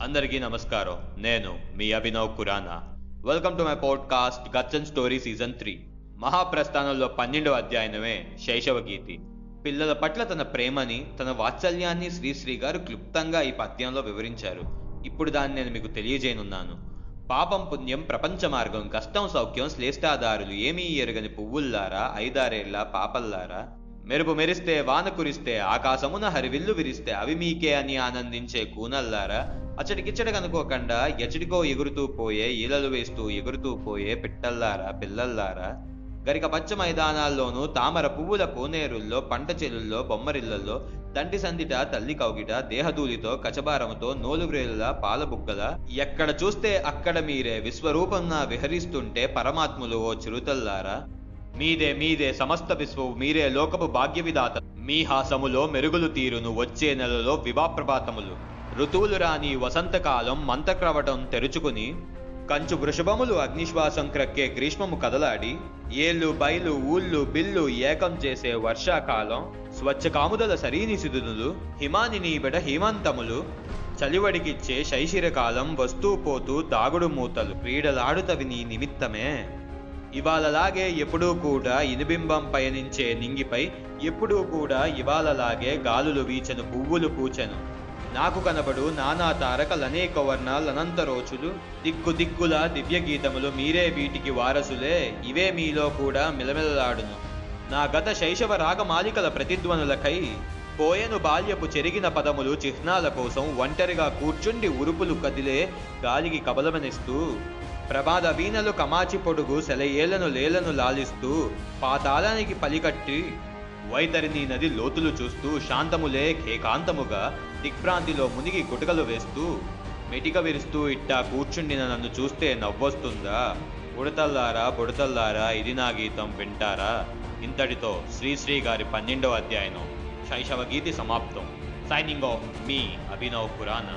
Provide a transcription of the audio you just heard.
అందరికీ నమస్కారం. నేను మీ Abhinav Khurana welcome to my podcast గచ్చన్ story season three మహాప్రస్థానంలో పన్నెండవ అధ్యాయనమే శైశవ గీతి పిల్లల పట్ల తన ప్రేమని తన వాత్సల్యాన్ని శ్రీశ్రీ గారు క్లుప్తంగా ఈ పద్యంలో వివరించారు. ఇప్పుడు దాన్ని నేను మీకు తెలియజేయనున్నాను. పాపం పుణ్యం ప్రపంచ మార్గం కష్టం సౌఖ్యం శ్లేష్టాదారులు ఏమీ ఎరగని పువ్వుల్లారా ఐదారేళ్ళ పాపల్లారా? మెరుపు మెరిస్తే వాన కురిస్తే ఆకాశమున హరివిల్లు విరిస్తే అవి మీకే అని ఆనందించే కూనల్లారా? అచడికిచ్చడకనుకోకుండా ఎచడికో ఎగురుతూ పోయే ఈలలు వేస్తూ ఎగురుతూ పోయే పిట్టల్లారా పిల్లల్లారా? గరిక పచ్చ మైదానాల్లోనూ తామర పువ్వుల కోనేరుల్లో పంట చెలుల్లో బొమ్మరిళ్ళల్లో తంటి సందిట తల్లి కౌగిట దేహధూలితో కచబారముతో నోలుగ్రేలుల పాలబుగ్గల ఎక్కడ చూస్తే అక్కడ మీరే విశ్వరూపంగా విహరిస్తుంటే పరమాత్ములు ఓ చిరుతల్లారా? మీదే మీదే సమస్త విశ్వవు మీరే లోకపు భాగ్య విధాత మీ హాసములో మెరుగులు తీరును వచ్చే నెలలో వివాప్రభాతములు ఋతువులు రాని వసంతకాలం మంతక్రవటం తెరుచుకుని కంచు వృషభములు అగ్నిశ్వాసం క్రక్కే గ్రీష్మము కదలాడి ఏళ్ళు బయలు ఊళ్ళు బిల్లు ఏకం చేసే వర్షాకాలం స్వచ్ఛ కాముదల సరీని సిదునులు హిమాని బెడ హిమంతములు చలివడికిచ్చే శైశిరకాలం వస్తూ పోతూ దాగుడు మూతలు క్రీడలాడుతవి నీ నిమిత్తమే. ఇవాళలాగే ఎప్పుడూ కూడా ఇనుబింబం పయనించే నింగిపై ఎప్పుడూ కూడా ఇవాళలాగే గాలులు వీచను పువ్వులు పూచెను. నాకు కనబడు నానా తారకలనేక వర్ణాలనంత రోచులు దిక్కు దిక్కుల దివ్య గీతములు మీరే వీటికి వారసులే ఇవే మీలో కూడా మిలమిలలాడును. నా గత శైశవ రాగమాలికల ప్రతిధ్వనులకై పోయెను బాల్యపు చెరిగిన పదములు చిహ్నాల కోసం ఒంటరిగా కూర్చుండి ఉరుపులు కదిలే గాలికి కబలమనిస్తూ ప్రమాద వీణలు కమాచి పొడుగు సెలయేలను లేలను లాలిస్తూ పాతాళానికి పలికట్టి వైతరిని నది లోతులు చూస్తూ శాంతములే కేకాంతముగా దిగ్భ్రాంతిలో మునిగి గుటకలు వేస్తూ మెటిక విరుస్తూ ఇట్టా కూర్చుండిన నన్ను చూస్తే నవ్వొస్తుందా? బుడతల్లారా బుడతల్లారా ఇది నా గీతం వింటారా? ఇంతటితో శ్రీశ్రీ గారి పన్నెండవ అధ్యాయం శైశవ గీతి సమాప్తం. సైనింగ్ ఆఫ్ మీ అభినవ్ ఖురానా